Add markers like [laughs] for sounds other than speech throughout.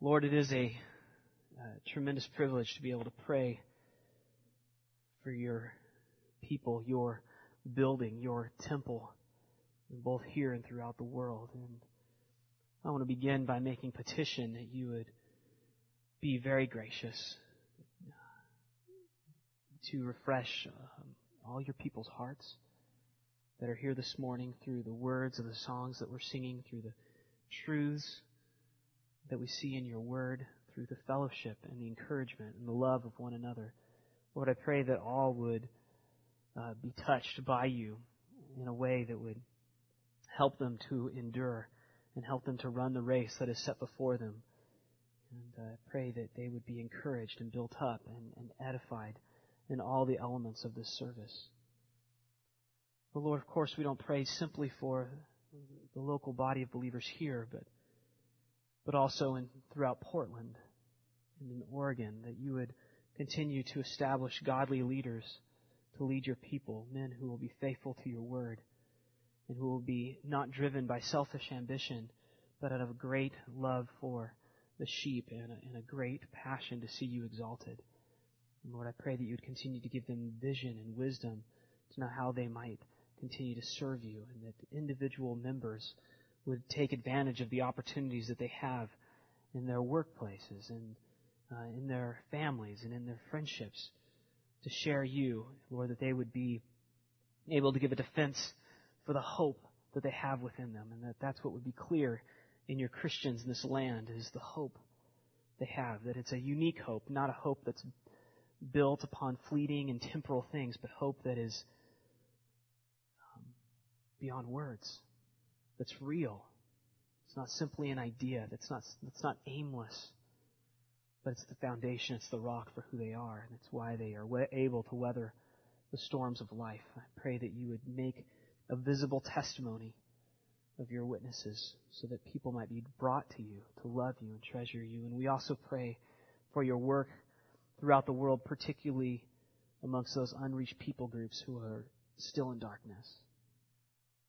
Lord, it is a, uh tremendous privilege to be able to pray for your people, your building, your temple, both here and throughout the world. And I want to begin by making petition that you would be very gracious to refresh um, all your people's hearts that are here this morning through the words of the songs that we're singing, through the truths that we see in your word, through the fellowship and the encouragement and the love of one another. Lord, I pray that all would uh, be touched by you in a way that would help them to endure and help them to run the race that is set before them. And I uh, pray that they would be encouraged and built up and, and edified in all the elements of this service. But Lord, of course, we don't pray simply for the local body of believers here, but but also in throughout Portland and in Oregon, that you would continue to establish godly leaders to lead your people, men who will be faithful to your word and who will be not driven by selfish ambition, but out of great love for the sheep and a, and a great passion to see you exalted. And Lord, I pray that you would continue to give them vision and wisdom to know how they might continue to serve you and that individual members would take advantage of the opportunities that they have in their workplaces and uh, in their families and in their friendships to share you, Lord, that they would be able to give a defense for the hope that they have within them, and that that's what would be clear in your Christians in this land is the hope they have, that it's a unique hope, not a hope that's built upon fleeting and temporal things, but hope that is um, beyond words, that's real. It's not simply an idea, that's not, that's not aimless, but it's the foundation, it's the rock for who they are, and it's why they are able to weather the storms of life. I pray that you would make a visible testimony of your witnesses so that people might be brought to you to love you and treasure you. And we also pray for your work throughout the world, particularly amongst those unreached people groups who are still in darkness,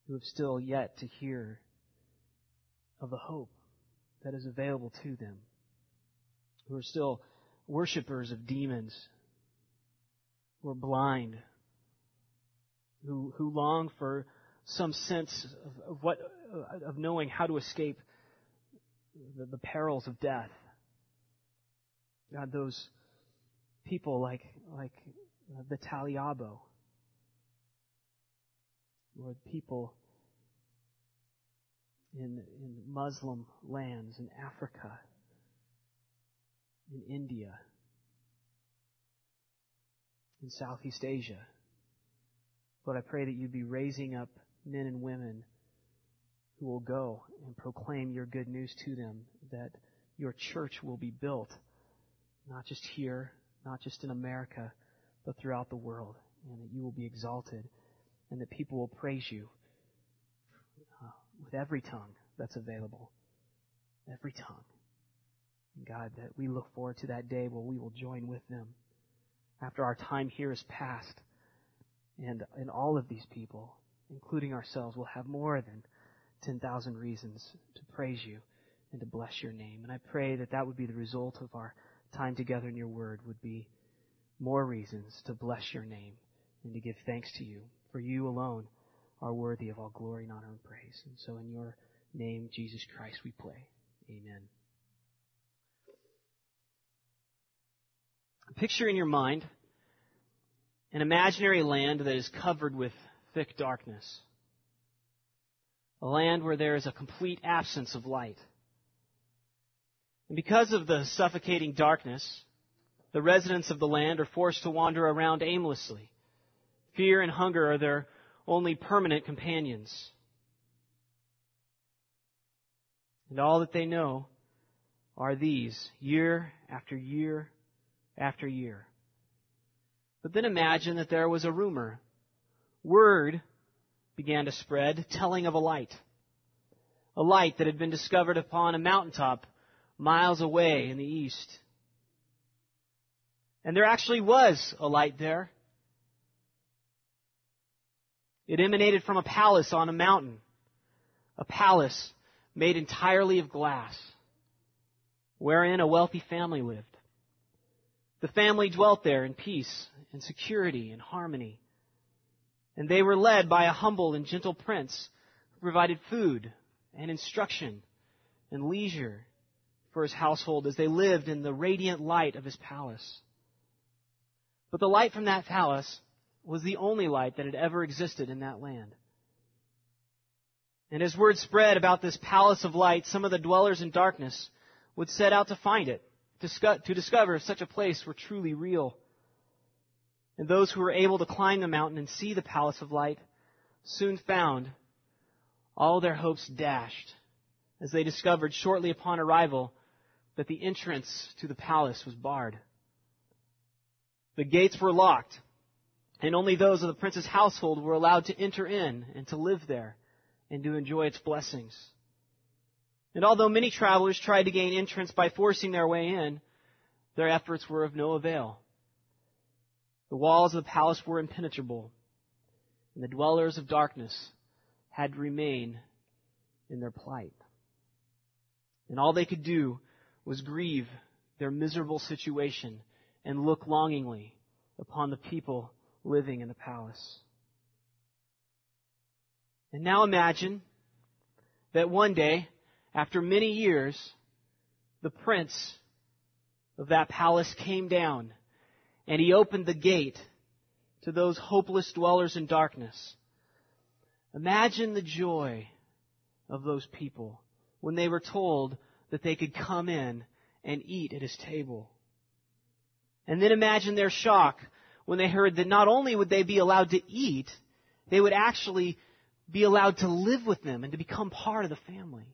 who have still yet to hear of the hope that is available to them, who are still worshippers of demons, who are blind, who, who long for some sense of, of what, of knowing how to escape the, the perils of death. God, those people like, like uh, the Taliabo, Lord, people in, in Muslim lands, in Africa, in India, in Southeast Asia. Lord, I pray that you be raising up men and women who will go and proclaim your good news to them, that your church will be built, not just here, not just in America, but throughout the world, and that you will be exalted, and that people will praise you uh, with every tongue that's available. Every tongue. And God, that we look forward to that day where we will join with them after our time here is past and, and all of these people, including ourselves, will have more than 10,000 reasons to praise you and to bless your name. And I pray that that would be the result of our time together in your word would be more reasons to bless your name and to give thanks to you. For you alone are worthy of all glory and honor and praise. And so in your name, Jesus Christ, we pray. Amen. Picture in your mind an imaginary land that is covered with thick darkness. A land where there is a complete absence of light. And because of the suffocating darkness, the residents of the land are forced to wander around aimlessly. Fear and hunger are their only permanent companions. And all that they know are these, year after year after year. But then imagine that there was a rumor. Word began to spread telling of a light. A light that had been discovered upon a mountaintop miles away in the east. And there actually was a light there. It emanated from a palace on a mountain. A palace made entirely of glass. wherein a wealthy family lived. The family dwelt there in peace and security and harmony. And they were led by a humble and gentle prince who provided food and instruction and leisure for his household as they lived in the radiant light of his palace. But the light from that palace was the only light that had ever existed in that land. And as word spread about this palace of light, some of the dwellers in darkness would set out to find it, to discover if such a place were truly real. And those who were able to climb the mountain and see the palace of light soon found all their hopes dashed as they discovered shortly upon arrival that the entrance to the palace was barred. The gates were locked, and only those of the prince's household were allowed to enter in and to live there and to enjoy its blessings. And although many travelers tried to gain entrance by forcing their way in, their efforts were of no avail. The walls of the palace were impenetrable, and the dwellers of darkness had to remain in their plight. And all they could do was grieve their miserable situation and look longingly upon the people living in the palace. And now imagine that one day, after many years, the prince of that palace came down and he opened the gate to those hopeless dwellers in darkness. Imagine the joy of those people when they were told that they could come in and eat at his table. And then imagine their shock when they heard that not only would they be allowed to eat, they would actually be allowed to live with them and to become part of the family.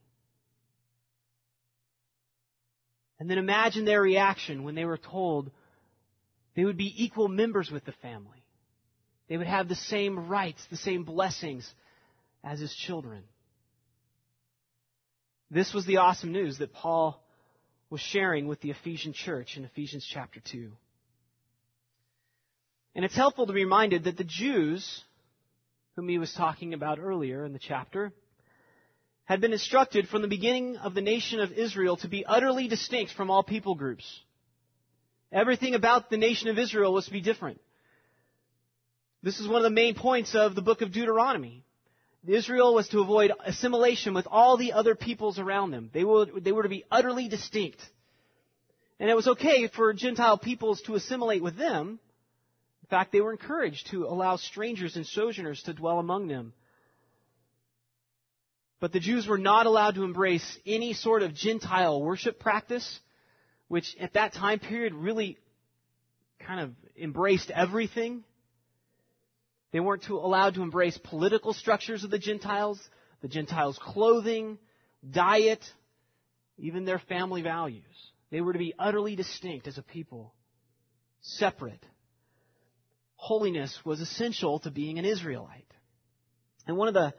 And then imagine their reaction when they were told they would be equal members with the family. They would have the same rights, the same blessings as his children. This was the awesome news that Paul was sharing with the Ephesian church in Ephesians chapter 2. And it's helpful to be reminded that the Jews, whom he was talking about earlier in the chapter, had been instructed from the beginning of the nation of Israel to be utterly distinct from all people groups. Everything about the nation of Israel was to be different. This is one of the main points of the book of Deuteronomy. Israel was to avoid assimilation with all the other peoples around them. They were, they were to be utterly distinct. And it was okay for Gentile peoples to assimilate with them. In fact, they were encouraged to allow strangers and sojourners to dwell among them. But the Jews were not allowed to embrace any sort of Gentile worship practice which at that time period really kind of embraced everything. They weren't to, allowed to embrace political structures of the Gentiles, the Gentiles' clothing, diet, even their family values. They were to be utterly distinct as a people, separate. Holiness was essential to being an Israelite. And one of the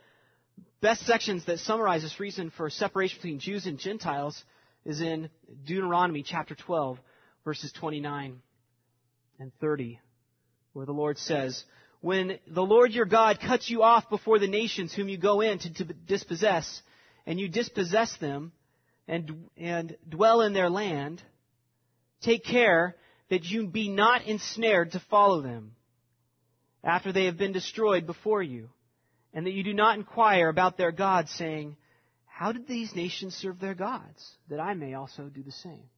best sections that summarizes reason for separation between Jews and Gentiles is in Deuteronomy chapter 12, verses 29 and 30, where the Lord says, When the Lord your God cuts you off before the nations whom you go in to, to dispossess, and you dispossess them and, and dwell in their land, take care that you be not ensnared to follow them after they have been destroyed before you, and that you do not inquire about their gods, saying, how did these nations serve their gods? That I may also do the same.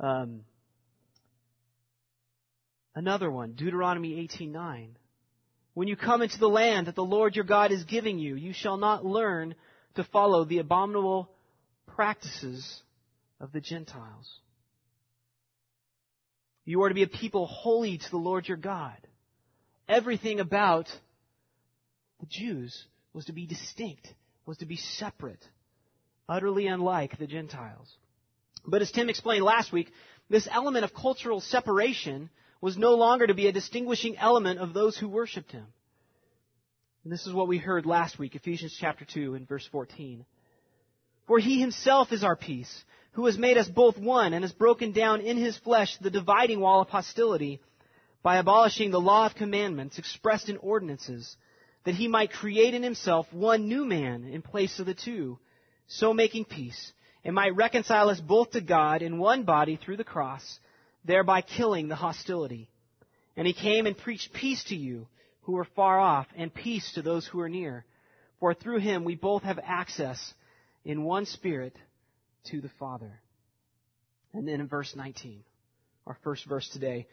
Um, another one, Deuteronomy 18:9. When you come into the land that the Lord your God is giving you, you shall not learn to follow the abominable practices of the Gentiles. You are to be a people holy to the Lord your God. Everything about the Jews was to be distinct, was to be separate, utterly unlike the Gentiles. But as Tim explained last week, this element of cultural separation was no longer to be a distinguishing element of those who worshiped him. And this is what we heard last week, Ephesians chapter 2 and verse 14. For he himself is our peace, who has made us both one and has broken down in his flesh the dividing wall of hostility by abolishing the law of commandments expressed in ordinances that he might create in himself one new man in place of the two, so making peace, and might reconcile us both to God in one body through the cross, thereby killing the hostility. And he came and preached peace to you who were far off, and peace to those who are near. For through him we both have access in one spirit to the Father. And then in verse 19, our first verse today.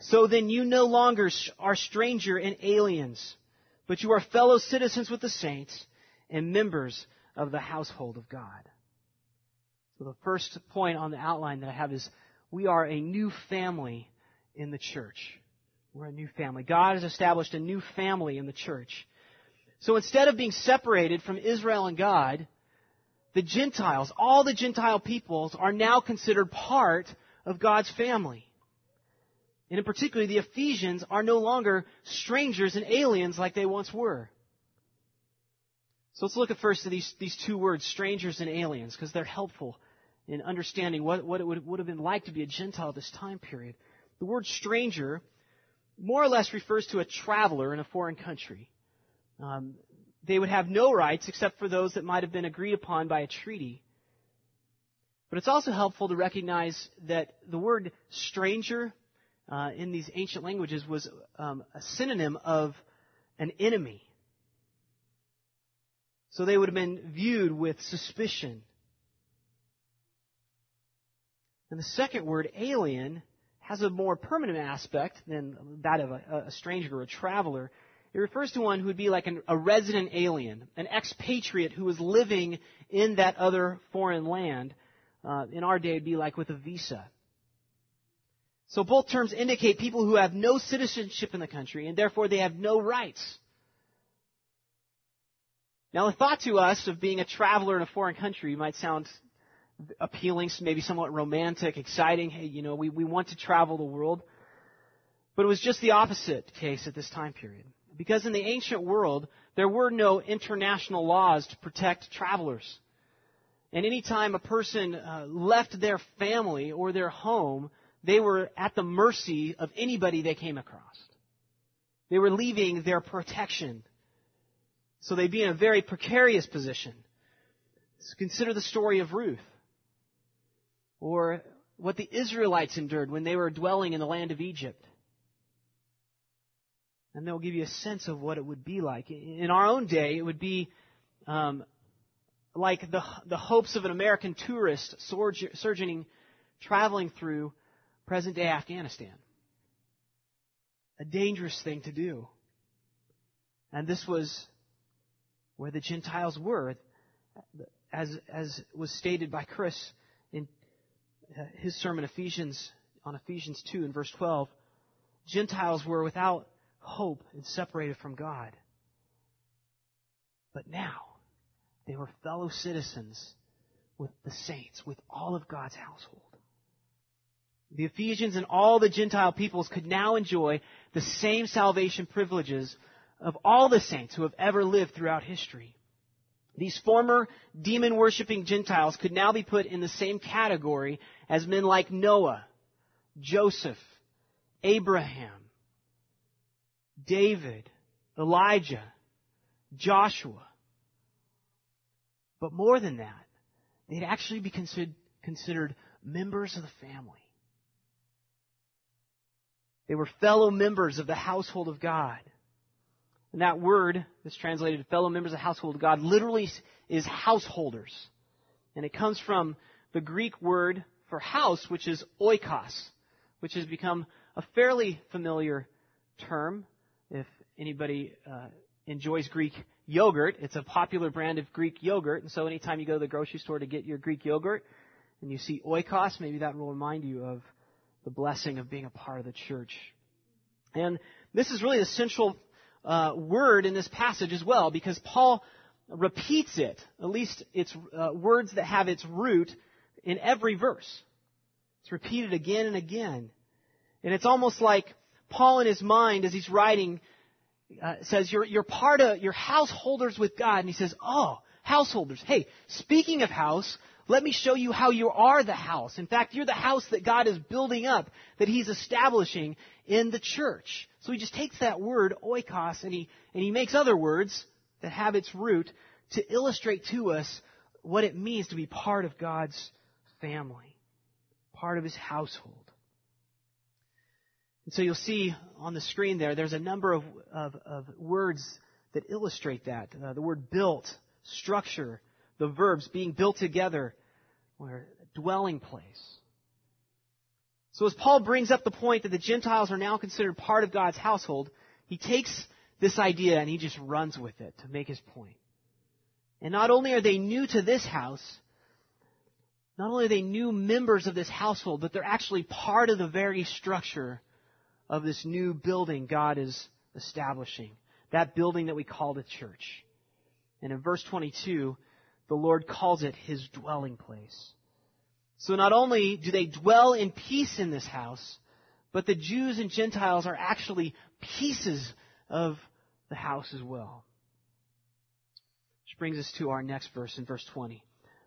So then you no longer are stranger and aliens, but you are fellow citizens with the saints and members of the household of God. So the first point on the outline that I have is we are a new family in the church. We're a new family. God has established a new family in the church. So instead of being separated from Israel and God, the Gentiles, all the Gentile peoples are now considered part of God's family. And in particular, the Ephesians are no longer strangers and aliens like they once were. So let's look at first at these, these two words, strangers and aliens, because they're helpful in understanding what, what it would, would have been like to be a Gentile at this time period. The word stranger more or less refers to a traveler in a foreign country. Um, they would have no rights except for those that might have been agreed upon by a treaty. But it's also helpful to recognize that the word stranger uh, in these ancient languages was um, a synonym of an enemy. So they would have been viewed with suspicion. And the second word, alien, has a more permanent aspect than that of a, a stranger or a traveler. It refers to one who would be like an, a resident alien, an expatriate who was living in that other foreign land. Uh, in our day, it'd be like with a visa. So both terms indicate people who have no citizenship in the country and therefore they have no rights. Now, the thought to us of being a traveler in a foreign country might sound appealing, maybe somewhat romantic, exciting. Hey, you know, we, we want to travel the world. But it was just the opposite case at this time period. Because in the ancient world, there were no international laws to protect travelers. And any time a person uh, left their family or their home, they were at the mercy of anybody they came across. They were leaving their protection. So they'd be in a very precarious position. So consider the story of Ruth or what the Israelites endured when they were dwelling in the land of Egypt. And they'll give you a sense of what it would be like. In our own day, it would be um, like the, the hopes of an American tourist sojourning, traveling through present day Afghanistan. A dangerous thing to do. And this was where the Gentiles were, as, as was stated by Chris in his sermon Ephesians on Ephesians 2 in verse 12, Gentiles were without hope and separated from God. But now they were fellow citizens with the saints, with all of God's household. The Ephesians and all the Gentile peoples could now enjoy the same salvation privileges of all the saints who have ever lived throughout history. These former demon worshipping Gentiles could now be put in the same category as men like Noah, Joseph, Abraham, David, Elijah, Joshua. But more than that, they'd actually be considered, considered members of the family. They were fellow members of the household of God. And that word that's translated fellow members of the household of God literally is householders. And it comes from the Greek word for house, which is oikos, which has become a fairly familiar term. If anybody uh, enjoys Greek yogurt, it's a popular brand of Greek yogurt. And so anytime you go to the grocery store to get your Greek yogurt and you see oikos, maybe that will remind you of the blessing of being a part of the church. And this is really the central uh, word in this passage as well, because Paul repeats it. At least it's uh, words that have its root in every verse. It's repeated again and again. And it's almost like Paul in his mind, as he's writing, uh, says, you're, you're part of, you're householders with God. And he says, oh, householders. Hey, speaking of house, let me show you how you are the house. In fact, you're the house that God is building up, that He's establishing in the church. So he just takes that word, oikos, and he, and he makes other words that have its root to illustrate to us what it means to be part of God's family, part of His household. And so you'll see on the screen there, there's a number of, of, of words that illustrate that. Uh, the word built, structure, the verbs being built together, or dwelling place. So as Paul brings up the point that the Gentiles are now considered part of God's household, he takes this idea and he just runs with it to make his point. And not only are they new to this house, not only are they new members of this household, but they're actually part of the very structure of this new building God is establishing. That building that we call the church. And in verse 22, the Lord calls it his dwelling place. So not only do they dwell in peace in this house, but the Jews and Gentiles are actually pieces of the house as well. Which brings us to our next verse in verse 20.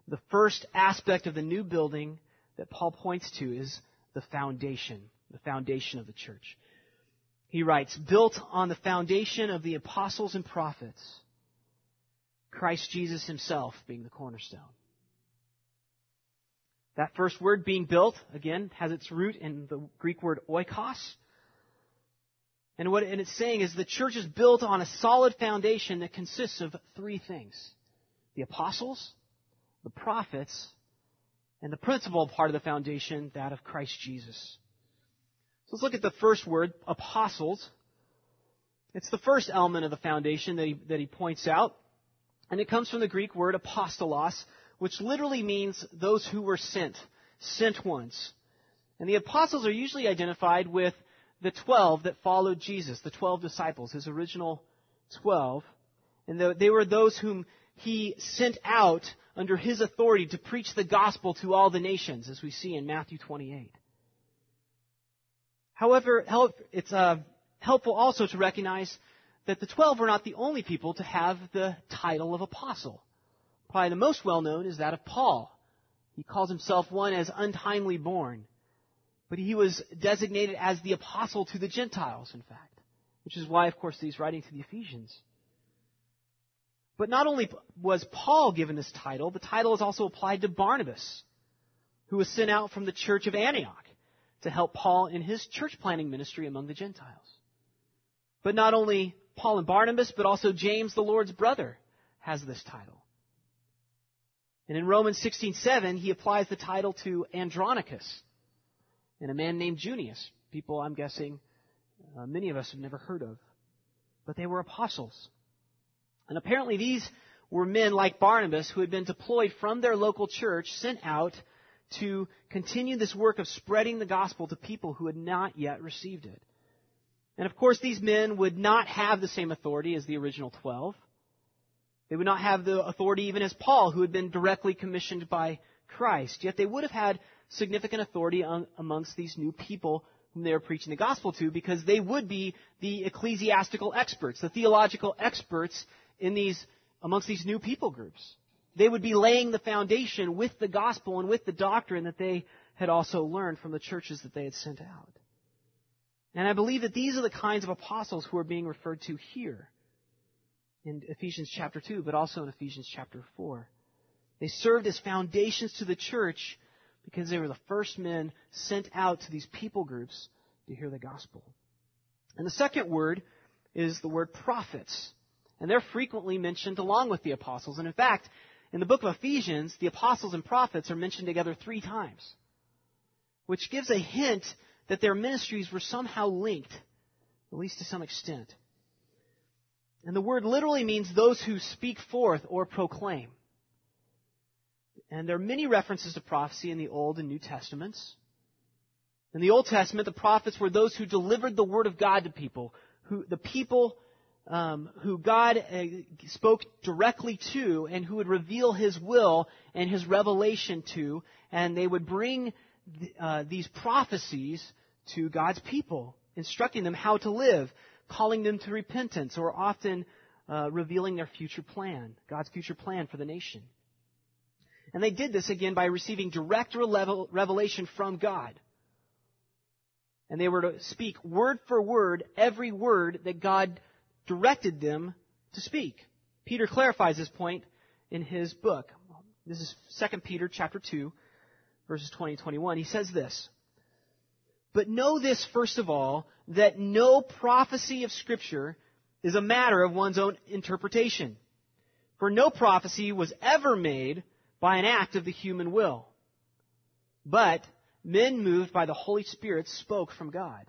The first aspect of the new building that Paul points to is the foundation, the foundation of the church. He writes, built on the foundation of the apostles and prophets, Christ Jesus himself being the cornerstone. That first word being built, again, has its root in the Greek word oikos. And what and it's saying is the church is built on a solid foundation that consists of three things. The apostles, the prophets, and the principal part of the foundation, that of Christ Jesus. So let's look at the first word, apostles. It's the first element of the foundation that he, that he points out. And it comes from the Greek word apostolos, which literally means those who were sent, sent ones. And the apostles are usually identified with the twelve that followed Jesus, the twelve disciples, his original twelve. And they were those whom he sent out under his authority to preach the gospel to all the nations, as we see in Matthew 28. However, it's uh, helpful also to recognize that the twelve were not the only people to have the title of apostle. Probably the most well known is that of Paul. He calls himself one as untimely born. But he was designated as the apostle to the Gentiles, in fact. Which is why, of course, he's writing to the Ephesians. But not only was Paul given this title, the title is also applied to Barnabas, who was sent out from the church of Antioch to help Paul in his church planting ministry among the Gentiles. But not only Paul and Barnabas, but also James, the Lord's brother, has this title. And in Romans 16:7, he applies the title to Andronicus and a man named Junius. People, I'm guessing, uh, many of us have never heard of. But they were apostles. And apparently these were men like Barnabas who had been deployed from their local church, sent out to continue this work of spreading the gospel to people who had not yet received it. And of course, these men would not have the same authority as the original twelve. They would not have the authority even as Paul, who had been directly commissioned by Christ. Yet they would have had significant authority amongst these new people whom they were preaching the gospel to because they would be the ecclesiastical experts, the theological experts in these, amongst these new people groups. They would be laying the foundation with the gospel and with the doctrine that they had also learned from the churches that they had sent out. And I believe that these are the kinds of apostles who are being referred to here in Ephesians chapter 2, but also in Ephesians chapter 4. They served as foundations to the church because they were the first men sent out to these people groups to hear the gospel. And the second word is the word prophets. And they're frequently mentioned along with the apostles. And in fact, in the book of Ephesians, the apostles and prophets are mentioned together three times, which gives a hint that their ministries were somehow linked, at least to some extent. And the word literally means those who speak forth or proclaim. And there are many references to prophecy in the Old and New Testaments. In the Old Testament, the prophets were those who delivered the word of God to people, who the people um, who God uh, spoke directly to, and who would reveal His will and His revelation to, and they would bring uh, these prophecies to God's people, instructing them how to live, calling them to repentance, or often uh, revealing their future plan, God's future plan for the nation. And they did this again by receiving direct revelation from God. And they were to speak word for word every word that God directed them to speak. Peter clarifies this point in his book. This is 2 Peter chapter 2, verses 20 and 21. He says this, But know this first of all, that no prophecy of Scripture is a matter of one's own interpretation. For no prophecy was ever made by an act of the human will. But men moved by the Holy Spirit spoke from God.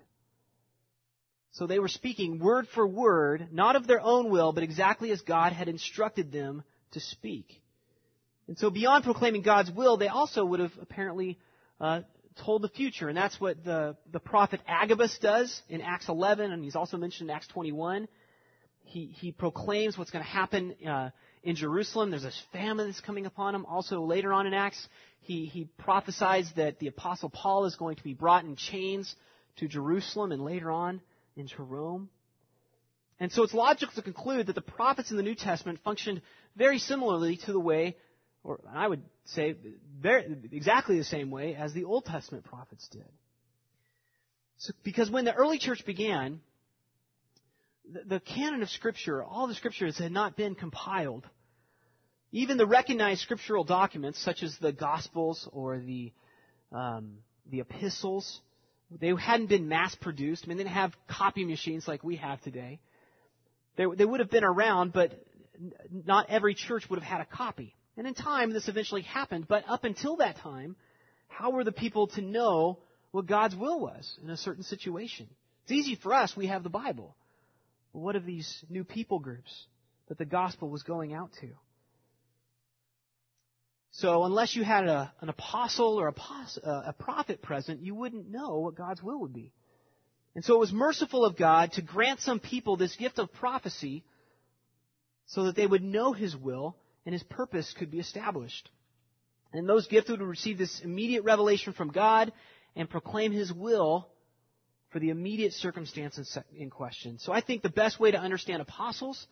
So they were speaking word for word, not of their own will, but exactly as God had instructed them to speak. And so beyond proclaiming God's will, they also would have apparently uh, told the future. And that's what the, the prophet Agabus does in Acts 11, and he's also mentioned in Acts 21. He, he proclaims what's going to happen uh, in Jerusalem. There's this famine that's coming upon him. Also later on in Acts, he, he prophesies that the apostle Paul is going to be brought in chains to Jerusalem and later on into Rome. And so it's logical to conclude that the prophets in the New Testament functioned very similarly to the way, or I would say exactly the same way as the Old Testament prophets did. So, because when the early church began, the, the canon of Scripture, all the Scriptures had not been compiled. Even the recognized scriptural documents, such as the Gospels or the um, the epistles, they hadn't been mass produced. I mean, they didn't have copy machines like we have today. They, they would have been around, but not every church would have had a copy. And in time, this eventually happened. But up until that time, how were the people to know what God's will was in a certain situation? It's easy for us. We have the Bible. But what of these new people groups that the gospel was going out to? So unless you had a, an apostle or a, uh, a prophet present, you wouldn't know what God's will would be. And so it was merciful of God to grant some people this gift of prophecy so that they would know His will and His purpose could be established. And those gifted would receive this immediate revelation from God and proclaim His will for the immediate circumstances in question. So I think the best way to understand apostles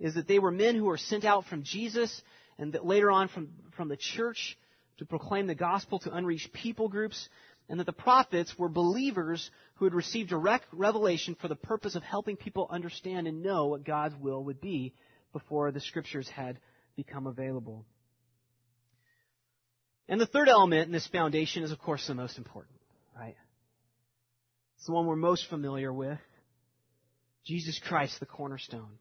is that they were men who were sent out from Jesus and that later on from, from the church to proclaim the gospel to unreached people groups, and that the prophets were believers who had received direct revelation for the purpose of helping people understand and know what God's will would be before the scriptures had become available. And the third element in this foundation is, of course, the most important, right? It's the one we're most familiar with. Jesus Christ, the cornerstone.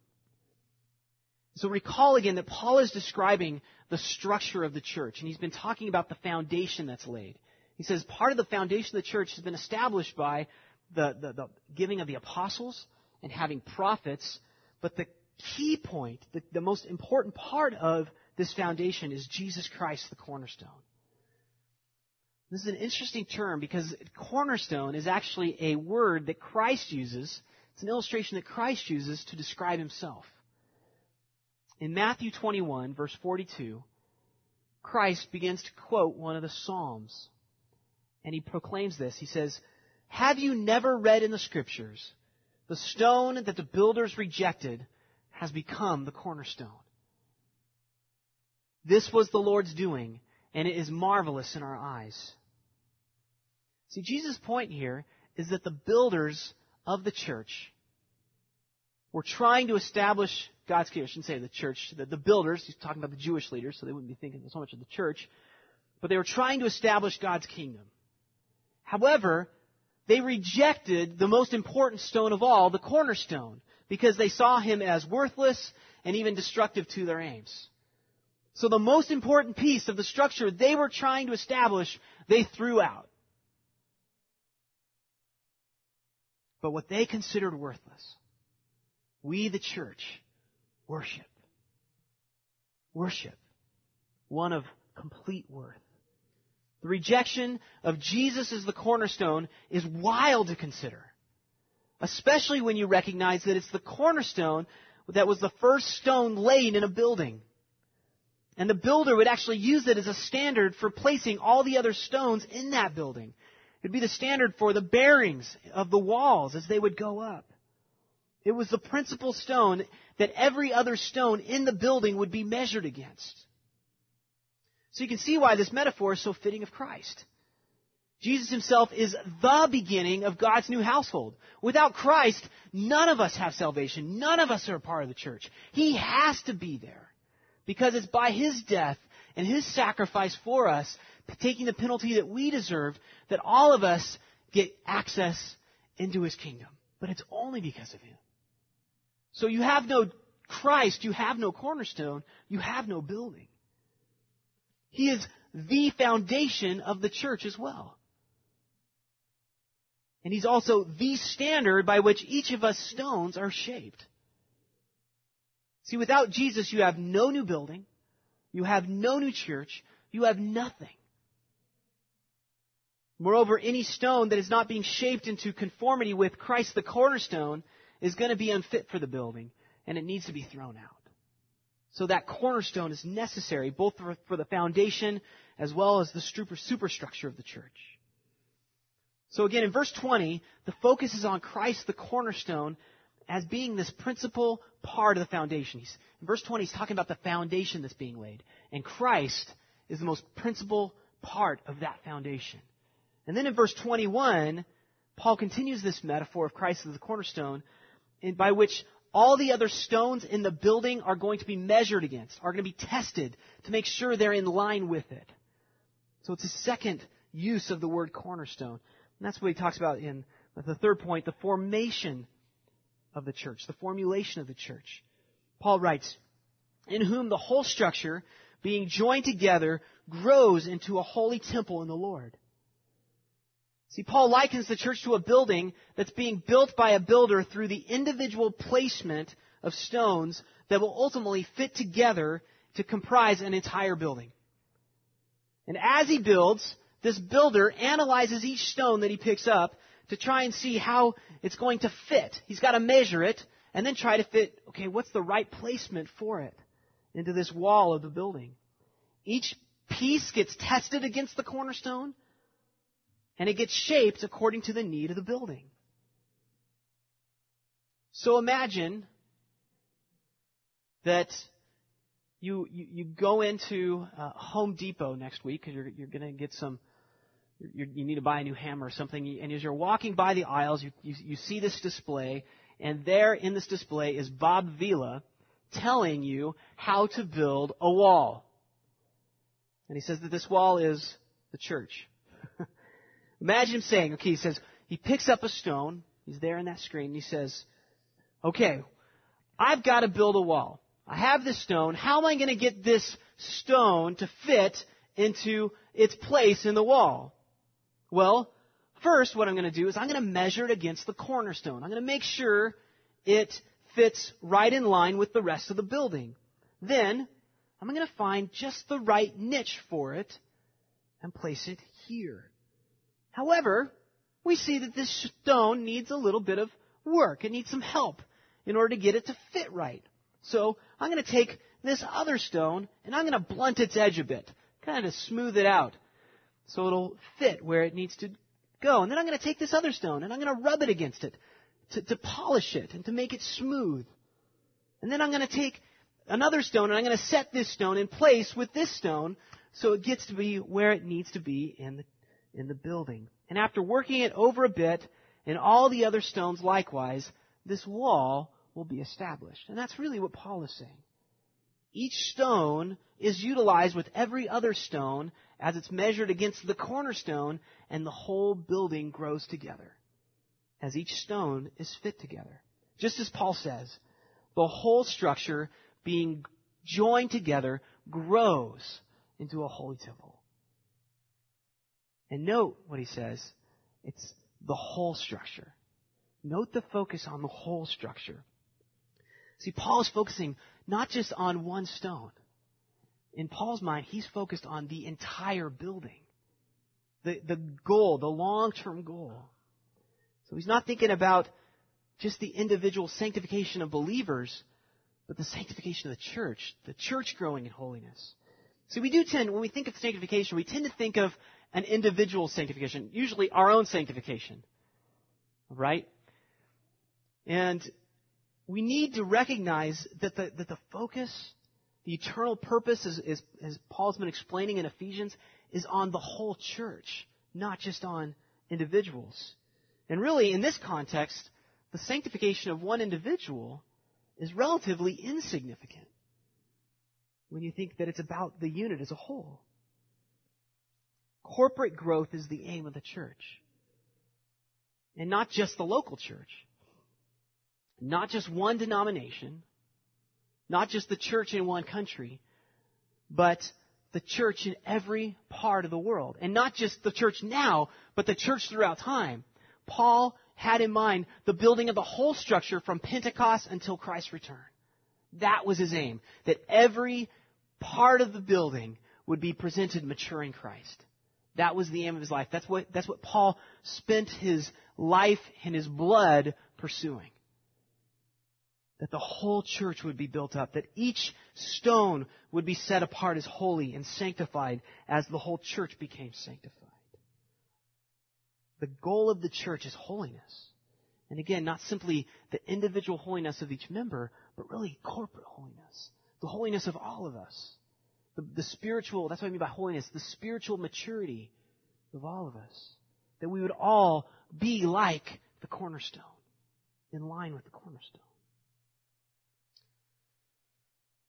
So recall again that Paul is describing the structure of the church, and he's been talking about the foundation that's laid. He says part of the foundation of the church has been established by the, the, the giving of the apostles and having prophets, but the key point, the, the most important part of this foundation is Jesus Christ, the cornerstone. This is an interesting term because cornerstone is actually a word that Christ uses. It's an illustration that Christ uses to describe himself. In Matthew 21, verse 42, Christ begins to quote one of the Psalms. And he proclaims this. He says, Have you never read in the Scriptures, the stone that the builders rejected has become the cornerstone? This was the Lord's doing, and it is marvelous in our eyes. See, Jesus' point here is that the builders of the church were trying to establish God's kingdom. I shouldn't say the church, the, the builders, he's talking about the Jewish leaders, so they wouldn't be thinking so much of the church, but they were trying to establish God's kingdom. However, they rejected the most important stone of all, the cornerstone, because they saw him as worthless and even destructive to their aims. So the most important piece of the structure they were trying to establish, they threw out. But what they considered worthless, we, the church, worship. Worship. One of complete worth. The rejection of Jesus as the cornerstone is wild to consider. Especially when you recognize that it's the cornerstone that was the first stone laid in a building. And the builder would actually use it as a standard for placing all the other stones in that building. It'd be the standard for the bearings of the walls as they would go up. It was the principal stone that every other stone in the building would be measured against. So you can see why this metaphor is so fitting of Christ. Jesus himself is the beginning of God's new household. Without Christ, none of us have salvation. None of us are a part of the church. He has to be there because it's by his death and His sacrifice for us, taking the penalty that we deserve, that all of us get access into His kingdom. But it's only because of Him. So you have no Christ, you have no cornerstone, you have no building. He is the foundation of the church as well. And He's also the standard by which each of us stones are shaped. See, without Jesus, you have no new building, you have no new church, you have nothing. Moreover, any stone that is not being shaped into conformity with Christ the cornerstone is going to be unfit for the building, and it needs to be thrown out. So that cornerstone is necessary both for, the foundation as well as the superstructure of the church. So again, in verse 20, the focus is on Christ, the cornerstone, as being this principal part of the foundation. He's, in verse 20, he's talking about the foundation that's being laid. And Christ is the most principal part of that foundation. And then in verse 21, Paul continues this metaphor of Christ as the cornerstone, by which all the other stones in the building are going to be measured against, are going to be tested to make sure they're in line with it. So it's a second use of the word cornerstone. And that's what he talks about in the third point, the formation of the church, the formulation of the church. Paul writes, in whom the whole structure, being joined together, grows into a holy temple in the Lord. See, Paul likens the church to a building that's being built by a builder through the individual placement of stones that will ultimately fit together to comprise an entire building. And as he builds, this builder analyzes each stone that he picks up to try and see how it's going to fit. He's got to measure it and then try to fit, okay, what's the right placement for it into this wall of the building? Each piece gets tested against the cornerstone and it gets shaped according to the need of the building. So imagine that you, you, you go into uh, Home Depot next week because you're, you're going to get some, you need to buy a new hammer or something. And as you're walking by the aisles, you, you, you see this display, and there in this display is Bob Vila telling you how to build a wall. And he says that this wall is the church. Imagine him saying, okay, he says, he picks up a stone, he's there in that screen, and he says, okay, I've got to build a wall. I have this stone. How am I going to get this stone to fit into its place in the wall? Well, first what I'm going to do is I'm going to measure it against the cornerstone. I'm going to make sure it fits right in line with the rest of the building. Then I'm going to find just the right niche for it and place it here. However, we see that this stone needs a little bit of work. It needs some help in order to get it to fit right. So I'm going to take this other stone and I'm going to blunt its edge a bit, kind of smooth it out so it'll fit where it needs to go. And then I'm going to take this other stone and I'm going to rub it against it to, to polish it and to make it smooth. And then I'm going to take another stone and I'm going to set this stone in place with this stone so it gets to be where it needs to be in the in the building. And after working it over a bit, and all the other stones likewise, this wall will be established. And that's really what Paul is saying. Each stone is utilized with every other stone as it's measured against the cornerstone, and the whole building grows together as each stone is fit together. Just as Paul says, the whole structure being joined together grows into a holy temple. And note what he says. It's the whole structure. Note the focus on the whole structure. See, Paul is focusing not just on one stone. In Paul's mind, he's focused on the entire building. The, the goal, the long-term goal. So he's not thinking about just the individual sanctification of believers, but the sanctification of the church, the church growing in holiness. See, we do tend, when we think of sanctification, we tend to think of an individual sanctification, usually our own sanctification. Right? And we need to recognize that the, that the focus, the eternal purpose, as, as, as Paul's been explaining in Ephesians, is on the whole church, not just on individuals. And really, in this context, the sanctification of one individual is relatively insignificant. when you think that it's about the unit as a whole. Corporate growth is the aim of the church. And not just the local church. Not just one denomination. Not just the church in one country. But the church in every part of the world. And not just the church now, but the church throughout time. Paul had in mind the building of the whole structure from Pentecost until Christ's return. That was his aim. That every part of the building would be presented mature in Christ. That was the aim of his life. That's what, that's what Paul spent his life and his blood pursuing that the whole church would be built up, that each stone would be set apart as holy and sanctified as the whole church became sanctified. The goal of the church is holiness. And again, not simply the individual holiness of each member, but really corporate holiness. The holiness of all of us. The, the spiritual, that's what I mean by holiness, the spiritual maturity of all of us. That we would all be like the cornerstone, in line with the cornerstone.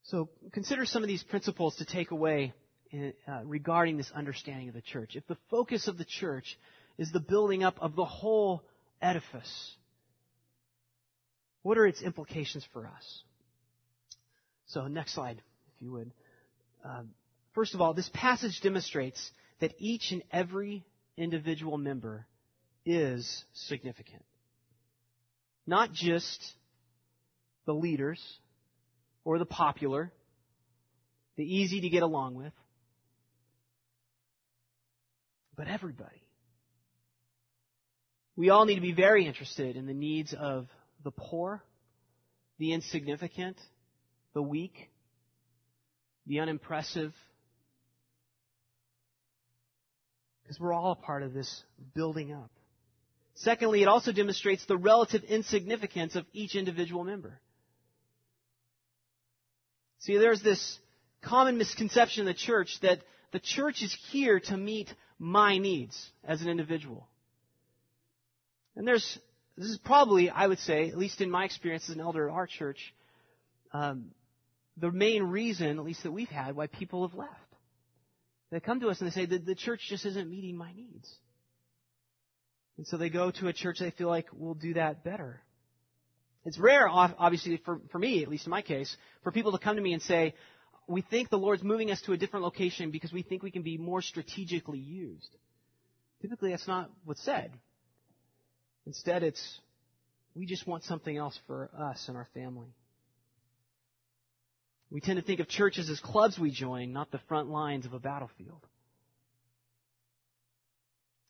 So consider some of these principles to take away in, uh, regarding this understanding of the church. If the focus of the church is the building up of the whole edifice, what are its implications for us? So, next slide, if you would. Uh, first of all, this passage demonstrates that each and every individual member is significant. Not just the leaders, or the popular, the easy to get along with, but everybody. We all need to be very interested in the needs of the poor, the insignificant, the weak, the unimpressive, because we're all a part of this building up. Secondly, it also demonstrates the relative insignificance of each individual member. See, there's this common misconception in the church that the church is here to meet my needs as an individual. And there's, this is probably, I would say, at least in my experience as an elder at our church, um, the main reason, at least that we've had, why people have left. They come to us and they say that the church just isn't meeting my needs. And so they go to a church they feel like will do that better. It's rare, obviously, for, for me, at least in my case, for people to come to me and say, we think the Lord's moving us to a different location because we think we can be more strategically used. Typically, that's not what's said. Instead, it's, we just want something else for us and our family. We tend to think of churches as clubs we join, not the front lines of a battlefield.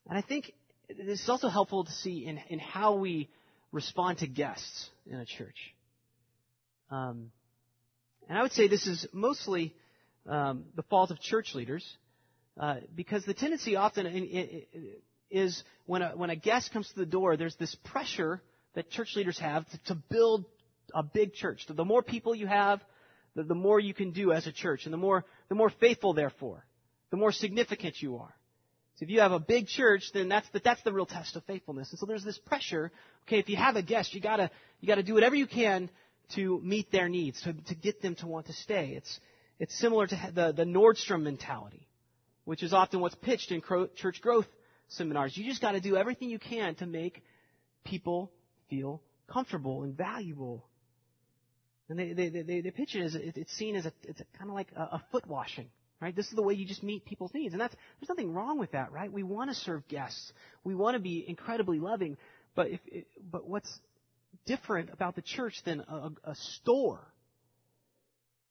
And I think this is also helpful to see in, in how we respond to guests in a church. Um, and I would say this is mostly um, the fault of church leaders, uh, because the tendency often in, in, is when a, when a guest comes to the door, there's this pressure that church leaders have to, to build a big church. The more people you have, the, the more you can do as a church, and the more the more faithful, therefore, the more significant you are. So if you have a big church, then that's the, that's the real test of faithfulness. And so there's this pressure. Okay, if you have a guest, you gotta you gotta do whatever you can to meet their needs, to to get them to want to stay. It's it's similar to the the Nordstrom mentality, which is often what's pitched in church growth seminars. You just got to do everything you can to make people feel comfortable and valuable. And they they they, they pitch it as it's seen as a it's kind of like a, a foot washing. Right? This is the way you just meet people's needs. And that's, there's nothing wrong with that, right? We want to serve guests. We want to be incredibly loving. But if, but what's different about the church than a, a store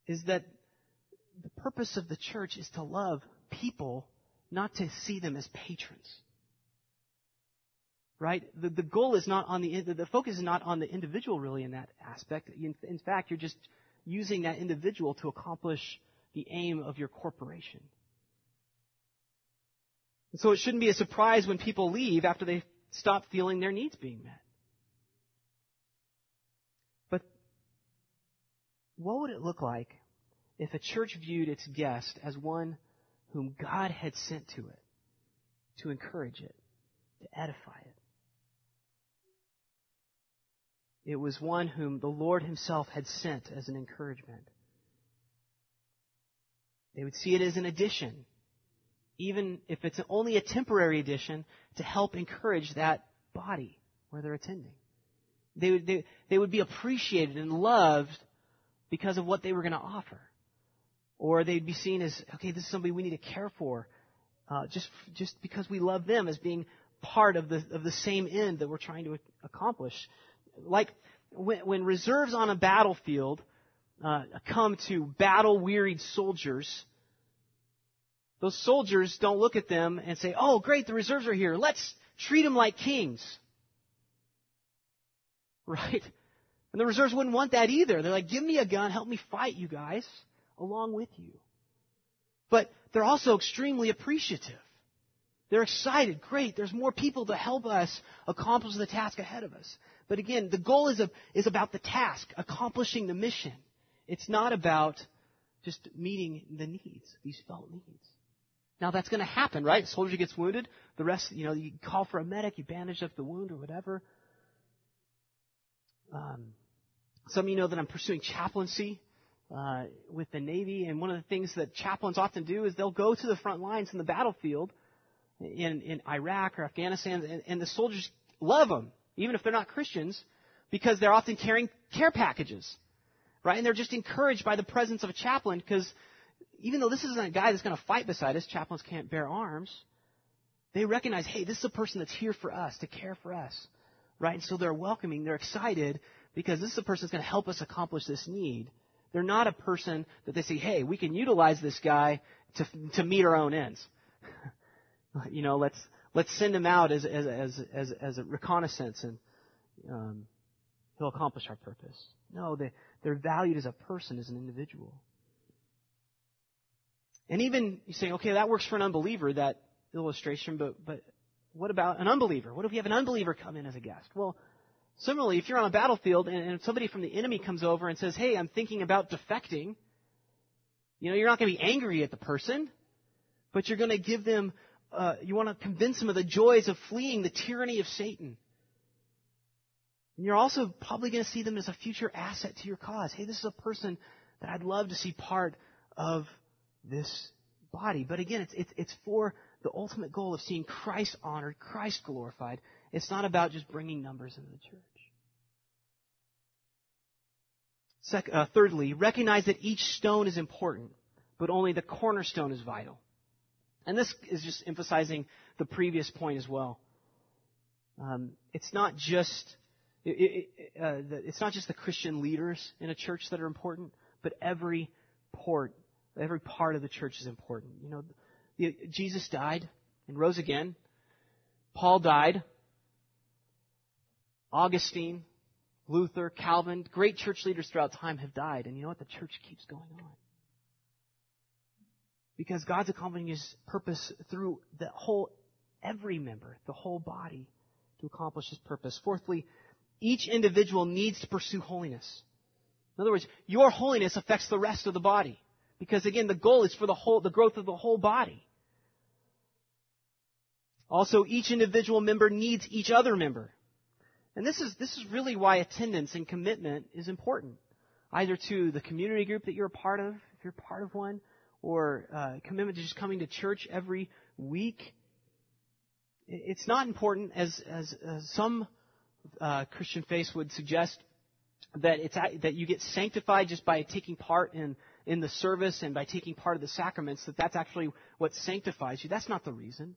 is that the purpose of the church is to love people, not to see them as patrons. Right? The, the goal is not on the, the focus is not on the individual really in that aspect. In, in fact, you're just using that individual to accomplish the aim of your corporation. And so it shouldn't be a surprise when people leave after they stop feeling their needs being met. But what would it look like if a church viewed its guest as one whom God had sent to it to encourage it, to edify it? It was one whom the Lord Himself had sent as an encouragement. They would see it as an addition, even if it's only a temporary addition, to help encourage that body where they're attending. They would, they, they would be appreciated and loved because of what they were going to offer. Or they'd be seen as, okay, this is somebody we need to care for, uh, just, just because we love them as being part of the, of the same end that we're trying to accomplish. Like when, when reserves on a battlefield uh, come to battle wearied soldiers, those soldiers don't look at them and say, oh, great, the reserves are here. Let's treat them like kings. [laughs] Right? And the reserves wouldn't want that either. They're like, give me a gun, help me fight you guys along with you. But they're also extremely appreciative. They're excited. Great. There's more people to help us accomplish the task ahead of us. But again, the goal is, a, is about the task, accomplishing the mission. It's not about just meeting the needs, these felt needs. Now that's going to happen, right? A soldier gets wounded. The rest, you know, you call for a medic, you bandage up the wound or whatever. Um, some of you know that I'm pursuing chaplaincy uh, with the Navy, and one of the things that chaplains often do is they'll go to the front lines in the battlefield in, in Iraq or Afghanistan, and, and the soldiers love them, even if they're not Christians, because they're often carrying care packages, right? And they're just encouraged by the presence of a chaplain because even though this isn't a guy that's going to fight beside us, chaplains can't bear arms. They recognize, hey, this is a person that's here for us, to care for us, right? And so they're welcoming, they're excited because this is a person that's going to help us accomplish this need. They're not a person that they say, hey, we can utilize this guy to, to meet our own ends. [laughs] you know, let's, let's send him out as, as, as, as, as a reconnaissance and um, he'll accomplish our purpose. No, they, they're valued as a person, as an individual. And even you say, okay, that works for an unbeliever, that illustration, but, but what about an unbeliever? What if we have an unbeliever come in as a guest? Well, similarly, if you're on a battlefield and, and somebody from the enemy comes over and says, hey, I'm thinking about defecting, you know, you're not going to be angry at the person, but you're going to give them, uh, you want to convince them of the joys of fleeing the tyranny of Satan. And you're also probably going to see them as a future asset to your cause. Hey, this is a person that I'd love to see part of this body. But again, it's, it's, it's for the ultimate goal of seeing Christ honored, Christ glorified. It's not about just bringing numbers into the church. Uh, thirdly, recognize that each stone is important, but only the cornerstone is vital. And this is just emphasizing the previous point as well. Um, it's not just it, it, uh, it's not just the Christian leaders in a church that are important, but every port Every part of the church is important. You know, Jesus died and rose again. Paul died. Augustine, Luther, Calvin, great church leaders throughout time have died. And you know what? The church keeps going on. Because God's accomplishing His purpose through the whole, every member, the whole body, to accomplish His purpose. Fourthly, each individual needs to pursue holiness. In other words, your holiness affects the rest of the body. Because again, the goal is for the whole, the growth of the whole body. Also, each individual member needs each other member. And this is, this is really why attendance and commitment is important. Either to the community group that you're a part of, if you're part of one, or uh, commitment to just coming to church every week. It's not important, as, as, some uh, Christian faiths would suggest, that it's that you get sanctified just by taking part in in the service and by taking part of the sacraments that that's actually what sanctifies you. That's not the reason.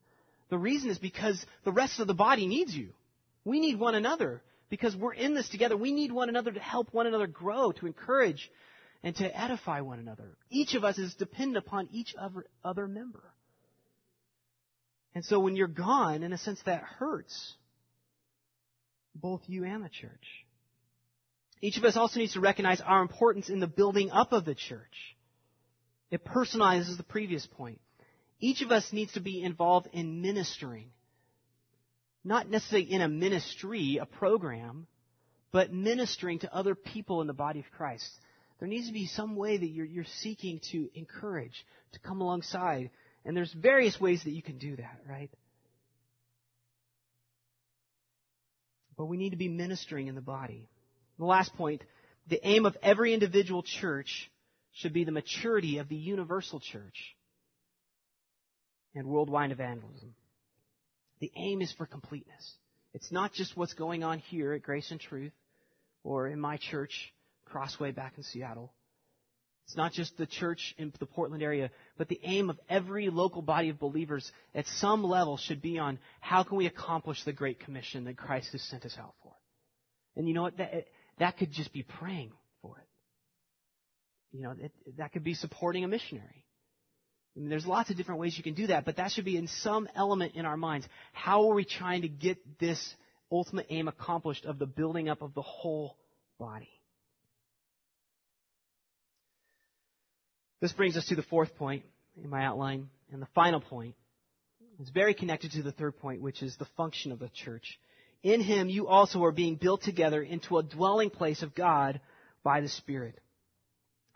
The reason is because the rest of the body needs you. We need one another because we're in this together. We need one another to help one another grow, to encourage, and to edify one another. Each of us is dependent upon each other, other member. And so when you're gone, in a sense, that hurts both you and the church. Each of us also needs to recognize our importance in the building up of the church. It personalizes the previous point. Each of us needs to be involved in ministering. Not necessarily in a ministry, a program, but ministering to other people in the body of Christ. There needs to be some way that you're, you're seeking to encourage, to come alongside. And there's various ways that you can do that, right? But we need to be ministering in the body. The last point, the aim of every individual church should be the maturity of the universal church and worldwide evangelism. The aim is for completeness. It's not just what's going on here at Grace and Truth or in my church, Crossway back in Seattle. It's not just the church in the Portland area, but the aim of every local body of believers at some level should be on how can we accomplish the Great Commission that Christ has sent us out for. And you know what? That, that could just be praying for it. You know, it, that could be supporting a missionary. I mean, there's lots of different ways you can do that, but that should be in some element in our minds. How are we trying to get this ultimate aim accomplished of the building up of the whole body? This brings us to the fourth point in my outline, and the final point. is very connected to the third point, which is the function of the church. In him, you also are being built together into a dwelling place of God by the Spirit.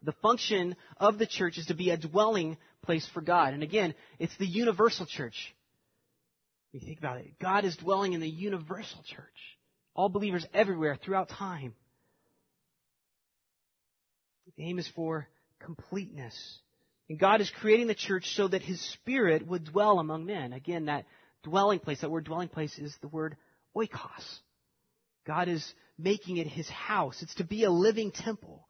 The function of the church is to be a dwelling place for God. And again, it's the universal church. When you think about it, God is dwelling in the universal church. All believers everywhere throughout time. The aim is for completeness. And God is creating the church so that His Spirit would dwell among men. Again, that dwelling place, that word dwelling place is the word oikos. God is making it His house. It's to be a living temple.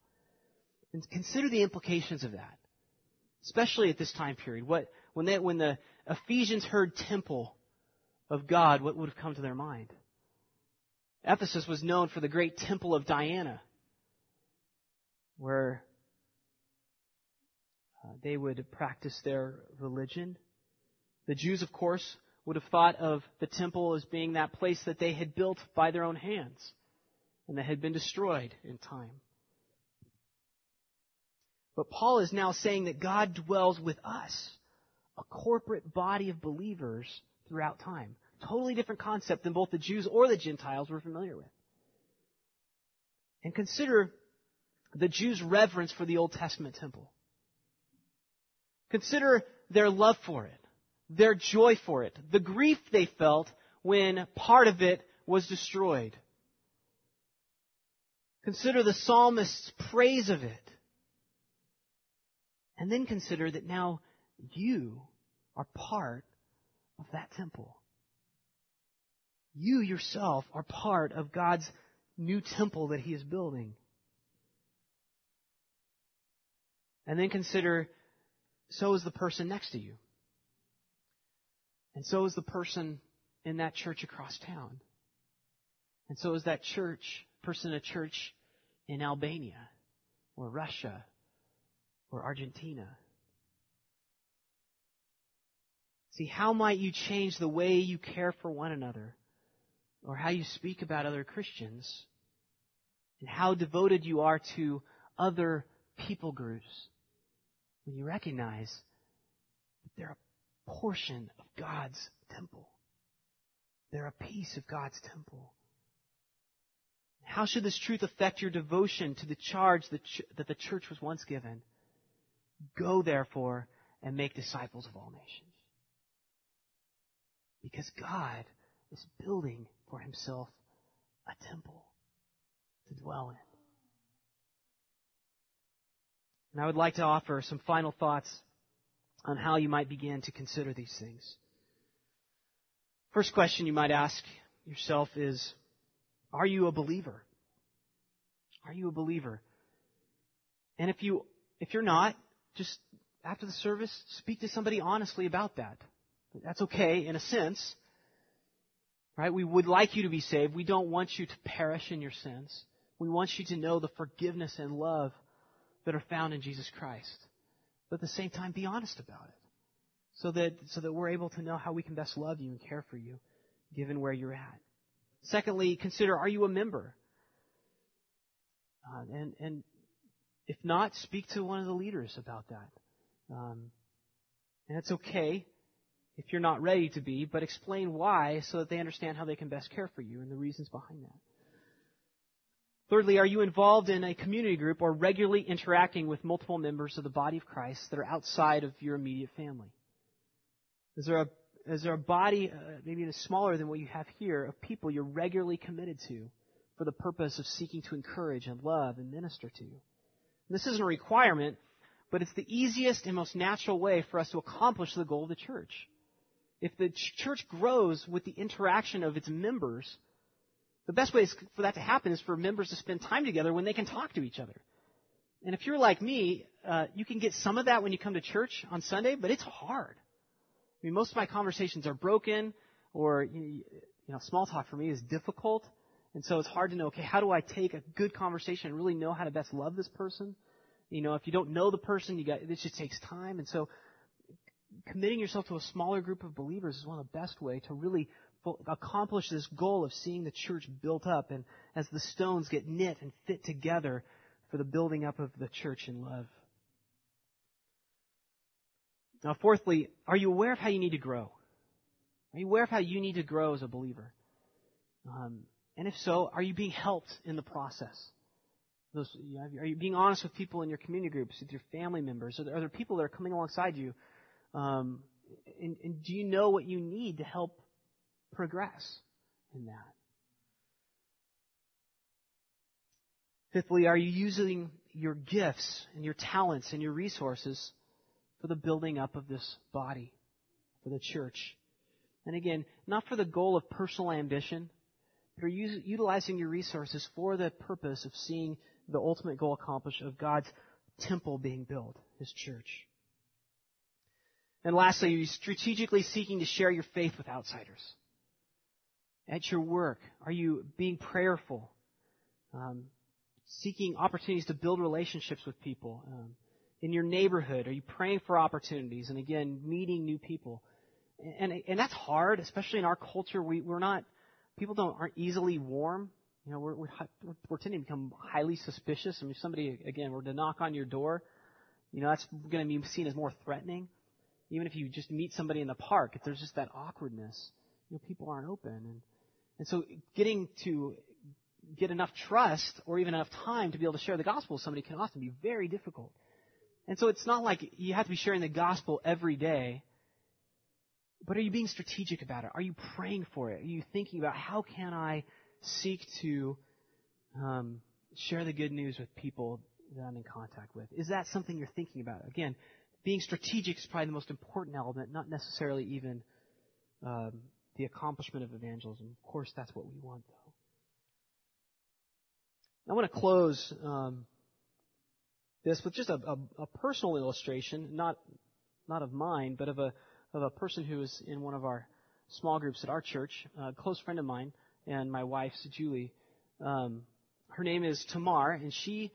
And consider the implications of that. Especially at this time period. What, when, they, when the Ephesians heard temple of God, what would have come to their mind? Ephesus was known for the great temple of Diana, where Uh, they would practice their religion. The Jews, of course, would have thought of the temple as being that place that they had built by their own hands and that had been destroyed in time. But Paul is now saying that God dwells with us, a corporate body of believers throughout time. Totally different concept than both the Jews or the Gentiles were familiar with. And consider the Jews' reverence for the Old Testament temple. Consider their love for it, their joy for it, the grief they felt when part of it was destroyed. Consider the psalmist's praise of it. And then consider that now you are part of that temple. You yourself are part of God's new temple that He is building. And then consider so is the person next to you. And so is the person in that church across town. And so is that church, person in a church in Albania or Russia or Argentina. See, how might you change the way you care for one another or how you speak about other Christians and how devoted you are to other people groups when you recognize that they're a portion of God's temple. They're a piece of God's temple. How should this truth affect your devotion to the charge that, ch- that the church was once given? Go, therefore, and make disciples of all nations. Because God is building for himself a temple to dwell in. And I would like to offer some final thoughts on how you might begin to consider these things. First question you might ask yourself is, are you a believer? Are you a believer? And if you, if you're not, just after the service, speak to somebody honestly about that. That's okay in a sense. Right? We would like you to be saved. We don't want you to perish in your sins. We want you to know the forgiveness and love that are found in Jesus Christ. But at the same time, be honest about it. So that, so that we're able to know how we can best love you and care for you, given where you're at. Secondly, consider, are you a member? Uh, and, and if not, speak to one of the leaders about that. Um, and it's okay if you're not ready to be, but explain why so that they understand how they can best care for you and the reasons behind that. Thirdly, are you involved in a community group or regularly interacting with multiple members of the body of Christ that are outside of your immediate family? Is there a, is there a body, uh, maybe smaller than what you have here, of people you're regularly committed to for the purpose of seeking to encourage and love and minister to? And this isn't a requirement, but it's the easiest and most natural way for us to accomplish the goal of the church. If the church grows with the interaction of its members, the best way for that to happen is for members to spend time together when they can talk to each other. And if you're like me, uh, you can get some of that when you come to church on Sunday, but it's hard. I mean, most of my conversations are broken, or you know, small talk for me is difficult, and so it's hard to know. Okay, how do I take a good conversation and really know how to best love this person? You know, if you don't know the person, you got it just takes time, and so committing yourself to a smaller group of believers is one of the best way to really accomplish this goal of seeing the church built up and as the stones get knit and fit together for the building up of the church in love. Now, fourthly, are you aware of how you need to grow? Are you aware of how you need to grow as a believer? Um, and if so, are you being helped in the process? Those, you know, are you being honest with people in your community groups, with your family members? Are there, are there people that are coming alongside you? Um, and, and do you know what you need to help progress in that? Fifthly, are you using your gifts and your talents and your resources for the building up of this body, for the church? And again, not for the goal of personal ambition, but are you utilizing your resources for the purpose of seeing the ultimate goal accomplished of God's temple being built, His church. And lastly, are you strategically seeking to share your faith with outsiders? At your work, are you being prayerful? Um, seeking opportunities to build relationships with people. Um, in your neighborhood, are you praying for opportunities? And again, meeting new people. And, and that's hard, especially in our culture. We, we're not, people don't, aren't easily warm. You know, we're, we're, we're tending to become highly suspicious. I mean, if somebody, again, were to knock on your door, you know, that's going to be seen as more threatening. Even if you just meet somebody in the park, if there's just that awkwardness, you know, people aren't open. And, and so getting to get enough trust or even enough time to be able to share the gospel with somebody can often be very difficult. And so it's not like you have to be sharing the gospel every day, but are you being strategic about it? Are you praying for it? Are you thinking about how can I seek to um, share the good news with people that I'm in contact with? Is that something you're thinking about? Again, being strategic is probably the most important element, not necessarily even um, the accomplishment of evangelism. Of course, that's what we want, though. I want to close um, this with just a, a, a, personal illustration, not not of mine, but of a of a person who is in one of our small groups at our church, a close friend of mine, and my wife's Julie. Um, her name is Tamar, and she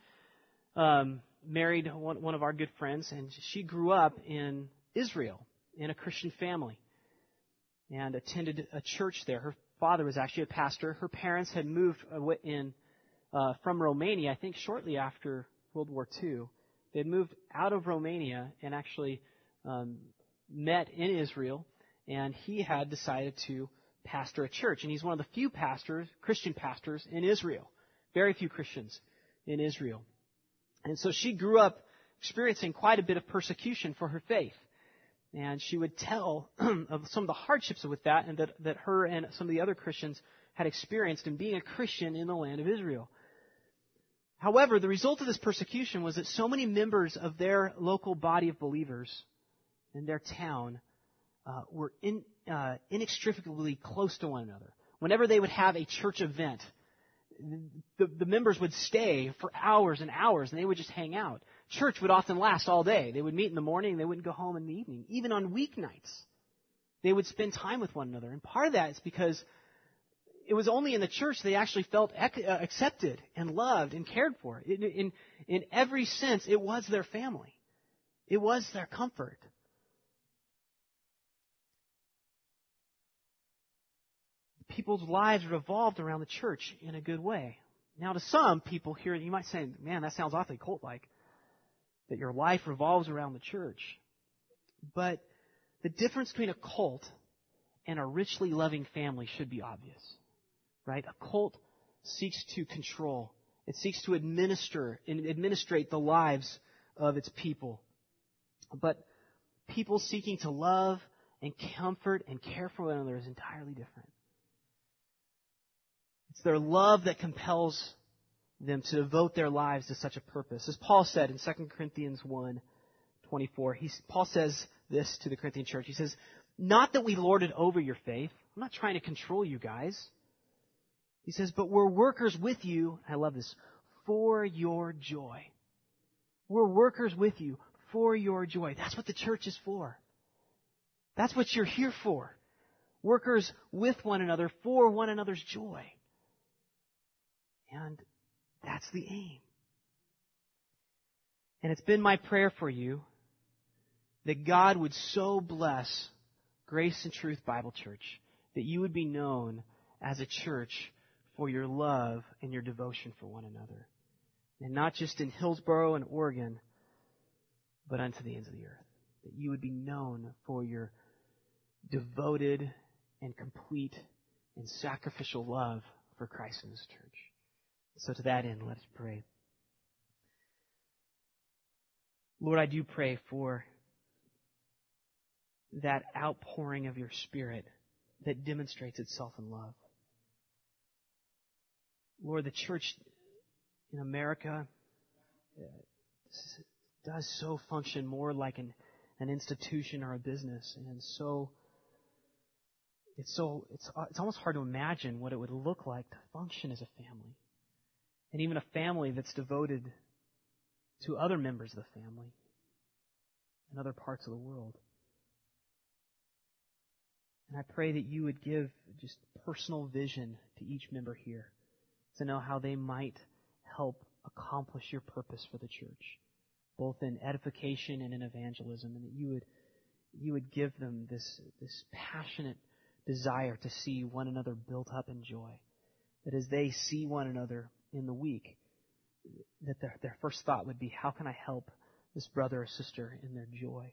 um, married one, one of our good friends, and she grew up in Israel in a Christian family and attended a church there. Her father was actually a pastor. Her parents had moved in uh, from Romania, I think shortly after World War II. They had moved out of Romania and actually um, met in Israel, and he had decided to pastor a church. And he's one of the few pastors, Christian pastors, in Israel. Very few Christians in Israel. And so she grew up experiencing quite a bit of persecution for her faith. And she would tell [clears throat] of some of the hardships with that and that, that her and some of the other Christians had experienced in being a Christian in the land of Israel. However, the result of this persecution was that so many members of their local body of believers in their town uh, were in, uh, inextricably close to one another. Whenever they would have a church event, the, the members would stay for hours and hours, and they would just hang out. Church would often last all day. They would meet in the morning, they wouldn't go home in the evening. Even on weeknights, they would spend time with one another. And part of that is because it was only in the church they actually felt uh, accepted and loved and cared for. In, in, in every sense, it was their family. It was their comfort. People's lives revolved around the church in a good way. Now, to some people here, you might say, man, that sounds awfully cult like, that your life revolves around the church. But the difference between a cult and a richly loving family should be obvious right? A cult seeks to control. It seeks to administer and administrate the lives of its people. But people seeking to love and comfort and care for one another is entirely different. It's their love that compels them to devote their lives to such a purpose. As Paul said in 2 Corinthians 1, 24, he's, Paul says this to the Corinthian church. He says, Not that we lord it over your faith. I'm not trying to control you guys. He says, But we're workers with you. I love this. For your joy. We're workers with you for your joy. That's what the church is for. That's what you're here for. Workers with one another for one another's joy. And that's the aim. And it's been my prayer for you that God would so bless Grace and Truth Bible Church that you would be known as a church for your love and your devotion for one another. And not just in Hillsboro and Oregon, but unto the ends of the earth. That you would be known for your devoted and complete and sacrificial love for Christ and His church. So to that end, let us pray. Lord, I do pray for that outpouring of your Spirit that demonstrates itself in love. Lord, the church in America uh, does so function more like an, an institution or a business, and so it's so it's it's almost hard to imagine what it would look like to function as a family, and even a family that's devoted to other members of the family in other parts of the world. And I pray that you would give just personal vision to each member here to know how they might help accomplish your purpose for the church, both in edification and in evangelism, and that you would you would give them this this passionate desire to see one another built up in joy. That as they see one another in the week, that their, their first thought would be, how can I help this brother or sister in their joy?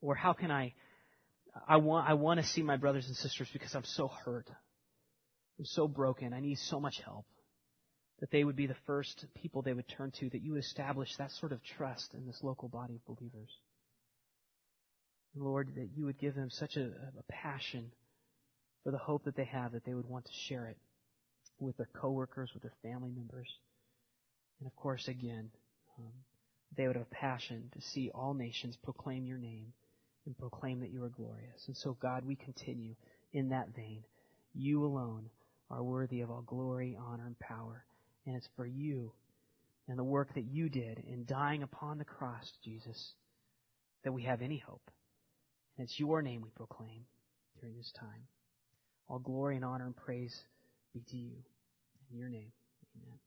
Or how can I, I want, I want to see my brothers and sisters because I'm so hurt. I'm so broken. I need so much help. That they would be the first people they would turn to, that you establish that sort of trust in this local body of believers. Lord, that you would give them such a, a passion for the hope that they have, that they would want to share it with their coworkers, with their family members. And of course, again, um, they would have a passion to see all nations proclaim your name and proclaim that you are glorious. And so, God, we continue in that vein. You alone are worthy of all glory, honor, and power. And it's for you and the work that you did in dying upon the cross, Jesus, that we have any hope. And it's your name we proclaim during this time. All glory and honor and praise be to you. In your name, amen.